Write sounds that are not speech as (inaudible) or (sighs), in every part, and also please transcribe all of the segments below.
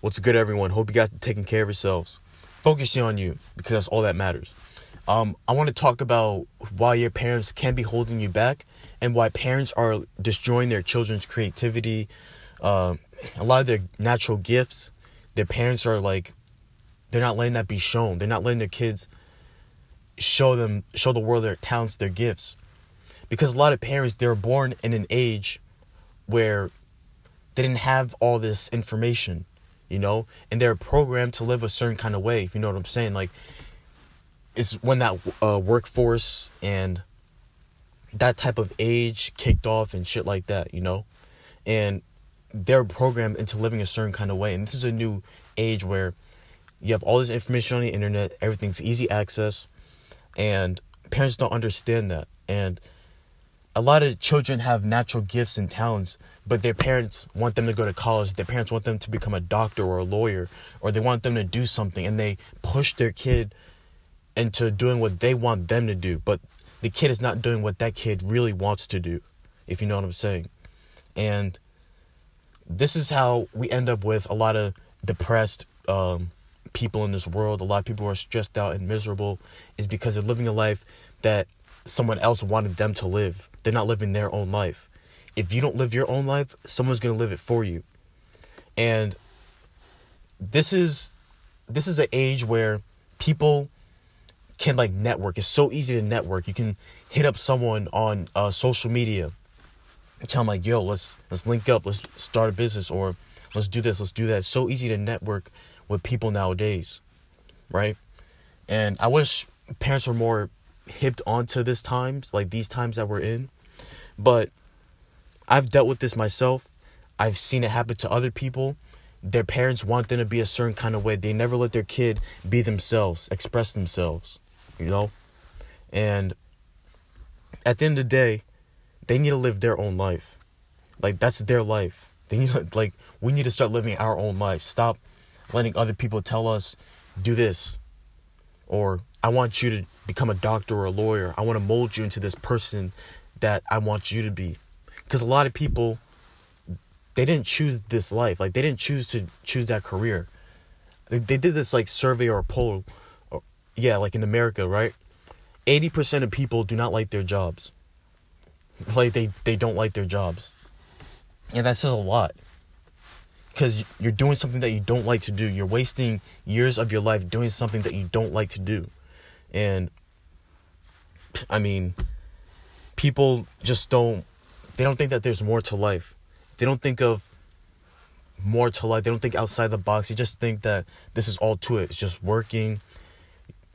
What's good, everyone? Hope you guys are taking care of yourselves. Focusing on you because that's all that matters. Um, I want to talk about why your parents can be holding you back and why parents are destroying their children's creativity, uh, a lot of their natural gifts. Their parents are like, they're not letting that be shown. They're not letting their kids show them, show the world their talents, their gifts. Because a lot of parents, they're born in an age where they didn't have all this information you know, and they're programmed to live a certain kind of way. If you know what I'm saying, like it's when that uh, workforce and that type of age kicked off and shit like that, you know, and they're programmed into living a certain kind of way. And this is a new age where you have all this information on the internet, everything's easy access, and parents don't understand that. And a lot of children have natural gifts and talents, but their parents want them to go to college. Their parents want them to become a doctor or a lawyer, or they want them to do something, and they push their kid into doing what they want them to do. But the kid is not doing what that kid really wants to do, if you know what I'm saying. And this is how we end up with a lot of depressed um, people in this world. A lot of people who are stressed out and miserable, is because they're living a life that someone else wanted them to live. They're not living their own life. If you don't live your own life, someone's going to live it for you. And this is this is an age where people can like network. It's so easy to network. You can hit up someone on uh, social media and tell them like, "Yo, let's let's link up. Let's start a business or let's do this. Let's do that." It's so easy to network with people nowadays, right? And I wish parents were more hipped onto this times, like these times that we're in. But I've dealt with this myself. I've seen it happen to other people. Their parents want them to be a certain kind of way. They never let their kid be themselves, express themselves, you know? And at the end of the day, they need to live their own life. Like that's their life. They need to, like we need to start living our own life. Stop letting other people tell us do this or I want you to become a doctor or a lawyer. I want to mold you into this person that I want you to be. Because a lot of people, they didn't choose this life. Like, they didn't choose to choose that career. They, did this, like, survey or poll. Or, yeah, like in America, right? 80% of people do not like their jobs. Like, they, they don't like their jobs. And that says a lot. Because you're doing something that you don't like to do. You're wasting years of your life doing something that you don't like to do. And I mean, people just don't they don't think that there's more to life. They don't think of more to life. They don't think outside the box. They just think that this is all to it. It's just working,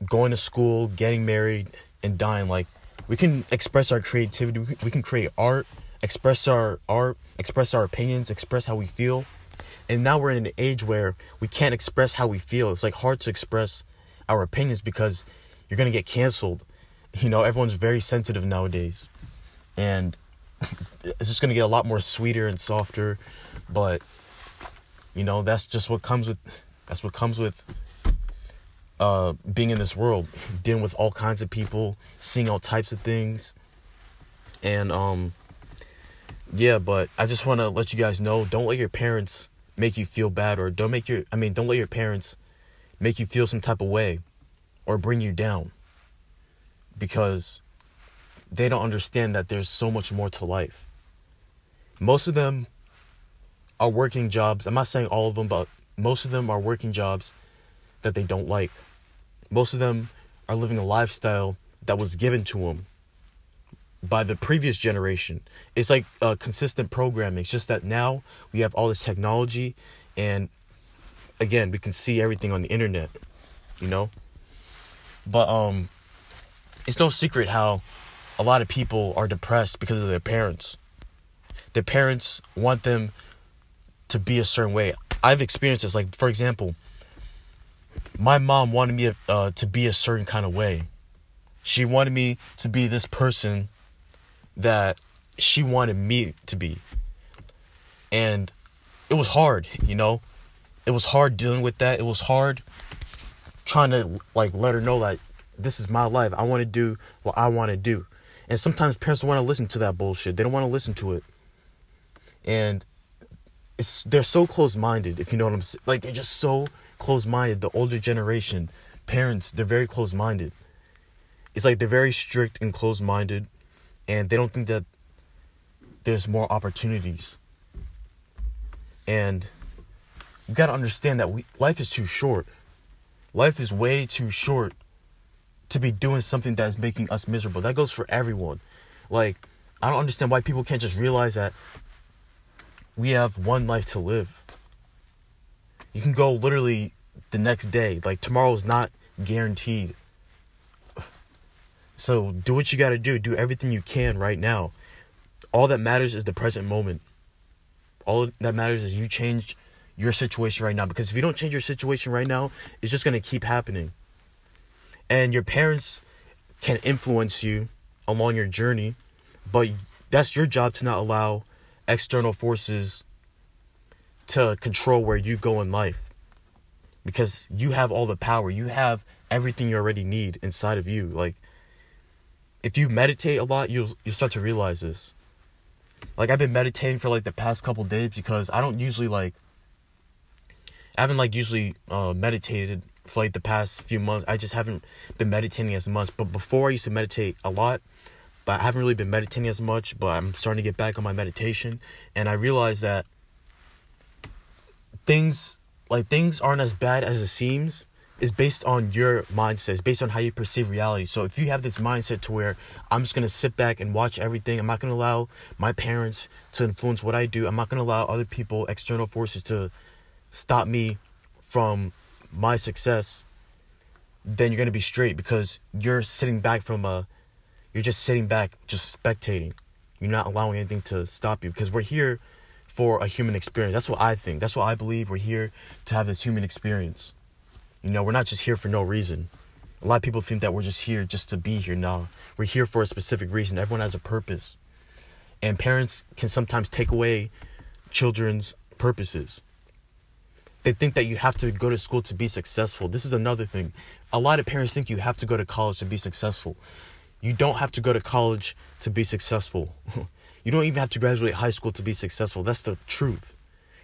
going to school, getting married, and dying. Like we can express our creativity. We can create art, express our art, express our opinions, express how we feel. And now we're in an age where we can't express how we feel. It's like hard to express our opinions because you're gonna get canceled. You know, everyone's very sensitive nowadays, and (laughs) it's just gonna get a lot more sweeter and softer. But you know, that's just what comes with. That's what comes with uh, being in this world, dealing with all kinds of people, seeing all types of things, and um, yeah. But I just want to let you guys know: don't let your parents make you feel bad, or don't make your. I mean, don't let your parents make you feel some type of way or bring you down because they don't understand that there's so much more to life. Most of them are working jobs. I'm not saying all of them, but most of them are working jobs that they don't like. Most of them are living a lifestyle that was given to them by the previous generation. It's like uh, consistent programming. It's just that now we have all this technology, and again, we can see everything on the internet, you know? But um it's no secret how a lot of people are depressed because of their parents. Their parents want them to be a certain way. I've experienced this like for example, my mom wanted me uh, to be a certain kind of way. She wanted me to be this person that she wanted me to be. And it was hard, you know? It was hard dealing with that. It was hard trying to like let her know that this is my life. I want to do what I want to do. And sometimes parents don't want to listen to that bullshit. They don't want to listen to it. And it's they're so close-minded if you know what i'm saying like they're just so close-minded the older generation parents they're very close-minded it's like they're very strict and close-minded and they don't think that there's more opportunities. And you got to understand that we, life is too short. Life is way too short to be doing something that's making us miserable that goes for everyone like i don't understand why people can't just realize that we have one life to live. You can go literally the next day. Like tomorrow is not guaranteed. (sighs) So do what you got to do. Do everything you can right now. All that matters is the present moment. All that matters is you change your situation right now because if you don't change your situation right now, it's just going to keep happening. And your parents can influence you along your journey, but that's your job to not allow external forces to control where you go in life because you have all the power. You have everything you already need inside of you. Like if you meditate a lot you'll you'll start to realize this. Like i've been meditating for like the past couple days because i don't usually like i haven't like usually uh meditated for like the past few months i just haven't been meditating as much. But before i used to meditate a lot but I haven't really been meditating as much, but I'm starting to get back on my meditation. And I realized that things like things aren't as bad as it seems. Is based on your mindset, based on how you perceive reality. So if you have this mindset to where I'm just gonna sit back and watch everything, I'm not gonna allow my parents to influence what I do, I'm not gonna allow other people, external forces to stop me from my success, then you're gonna be straight because you're sitting back from a you're just sitting back, just spectating. You're not allowing anything to stop you because we're here for a human experience. That's what I think. That's what I believe. We're here to have this human experience. You know, we're not just here for no reason. A lot of people think that we're just here just to be here. No, we're here for a specific reason. Everyone has a purpose. And parents can sometimes take away children's purposes. They think that you have to go to school to be successful. This is another thing. A lot of parents think you have to go to college to be successful. You don't have to go to college to be successful. (laughs) you don't even have to graduate high school to be successful. That's the truth.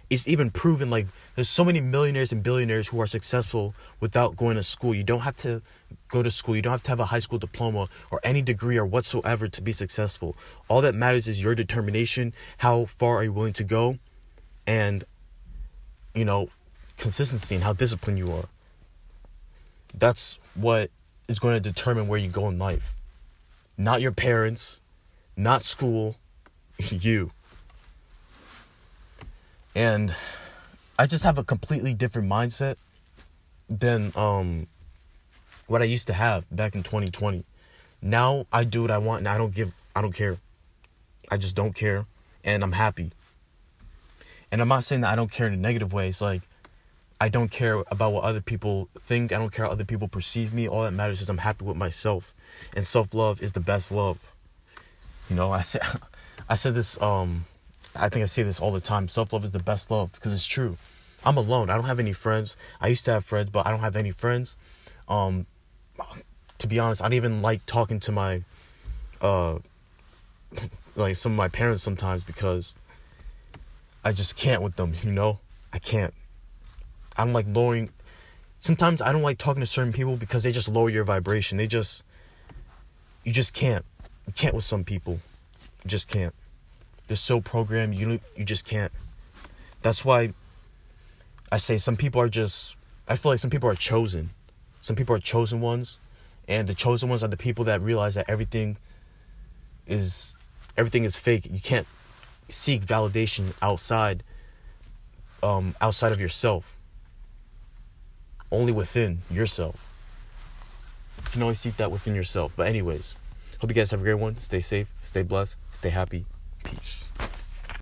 It's even proven like there's so many millionaires and billionaires who are successful without going to school. You don't have to go to school. You don't have to have a high school diploma or any degree or whatsoever to be successful. All that matters is your determination, how far are you willing to go, and you know, consistency and how disciplined you are. That's what is going to determine where you go in life not your parents, not school, (laughs) you. And I just have a completely different mindset than um what I used to have back in 2020. Now I do what I want and I don't give I don't care. I just don't care and I'm happy. And I'm not saying that I don't care in a negative way. It's like I don't care about what other people think. I don't care how other people perceive me. All that matters is I'm happy with myself. And self-love is the best love. You know, I said (laughs) I said this um I think I say this all the time. Self-love is the best love because it's true. I'm alone. I don't have any friends. I used to have friends, but I don't have any friends. Um to be honest, I don't even like talking to my uh (laughs) like some of my parents sometimes because I just can't with them, you know? I can't. I'm like lowering. Sometimes I don't like talking to certain people because they just lower your vibration. They just, you just can't. You can't with some people. You just can't. They're so programmed. You you just can't. That's why I say some people are just. I feel like some people are chosen. Some people are chosen ones, and the chosen ones are the people that realize that everything is everything is fake. You can't seek validation outside um outside of yourself only within yourself. You can always seek that within yourself. But anyways, hope you guys have a great one. Stay safe, stay blessed, stay happy.